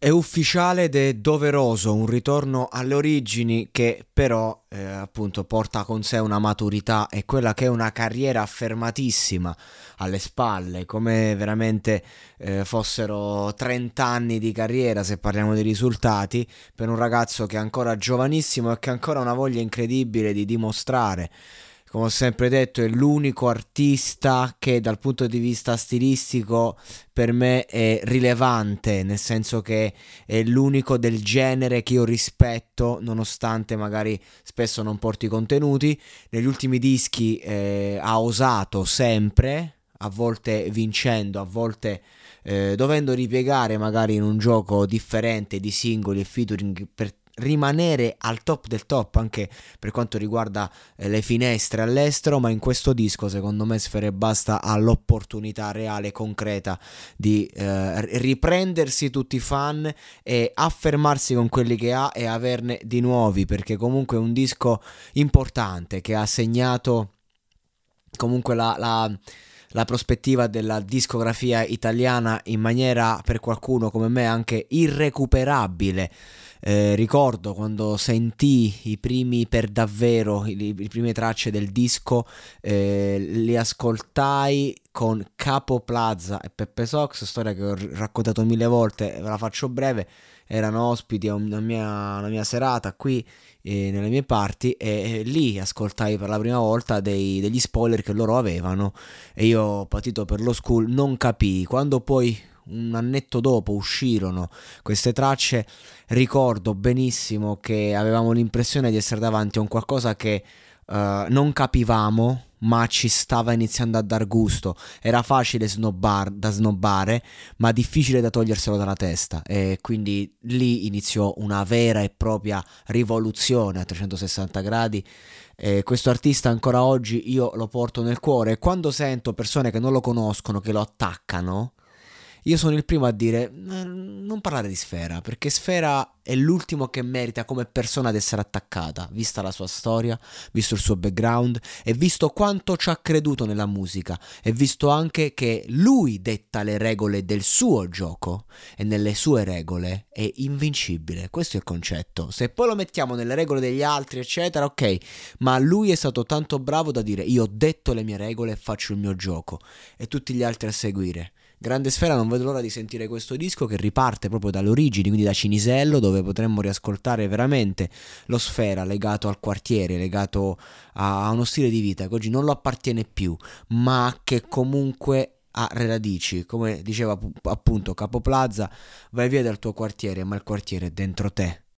È ufficiale ed è doveroso un ritorno alle origini che però eh, appunto porta con sé una maturità e quella che è una carriera affermatissima alle spalle, come veramente eh, fossero 30 anni di carriera se parliamo di risultati, per un ragazzo che è ancora giovanissimo e che ha ancora una voglia incredibile di dimostrare come ho sempre detto, è l'unico artista che dal punto di vista stilistico per me è rilevante, nel senso che è l'unico del genere che io rispetto, nonostante magari spesso non porti contenuti. Negli ultimi dischi eh, ha osato sempre, a volte vincendo, a volte eh, dovendo ripiegare magari in un gioco differente di singoli e featuring per rimanere al top del top anche per quanto riguarda eh, le finestre all'estero, ma in questo disco secondo me Sfere Basta ha l'opportunità reale, concreta di eh, riprendersi tutti i fan e affermarsi con quelli che ha e averne di nuovi, perché comunque è un disco importante che ha segnato comunque la, la la prospettiva della discografia italiana in maniera per qualcuno come me anche irrecuperabile. Eh, ricordo quando sentii i primi per davvero, le prime tracce del disco, eh, li ascoltai con Capo Plaza e Peppe Sox, storia che ho raccontato mille volte, ve la faccio breve, erano ospiti a una mia, una mia serata qui eh, nelle mie parti e eh, lì ascoltai per la prima volta dei, degli spoiler che loro avevano e io patito per lo school non capii, quando poi un annetto dopo uscirono queste tracce, ricordo benissimo che avevamo l'impressione di essere davanti a un qualcosa che uh, non capivamo, ma ci stava iniziando a dar gusto. Era facile snobbar, da snobbare, ma difficile da toglierselo dalla testa. E quindi lì iniziò una vera e propria rivoluzione a 360 gradi. E questo artista ancora oggi io lo porto nel cuore e quando sento persone che non lo conoscono, che lo attaccano, io sono il primo a dire eh, non parlare di Sfera, perché Sfera è l'ultimo che merita come persona ad essere attaccata, vista la sua storia, visto il suo background e visto quanto ci ha creduto nella musica e visto anche che lui detta le regole del suo gioco e nelle sue regole è invincibile. Questo è il concetto. Se poi lo mettiamo nelle regole degli altri, eccetera, ok, ma lui è stato tanto bravo da dire io ho detto le mie regole e faccio il mio gioco e tutti gli altri a seguire. Grande Sfera, non vedo l'ora di sentire questo disco che riparte proprio dalle origini, quindi da Cinisello, dove potremmo riascoltare veramente lo Sfera legato al quartiere, legato a uno stile di vita che oggi non lo appartiene più, ma che comunque ha radici. Come diceva appunto Capo Plaza, vai via dal tuo quartiere, ma il quartiere è dentro te.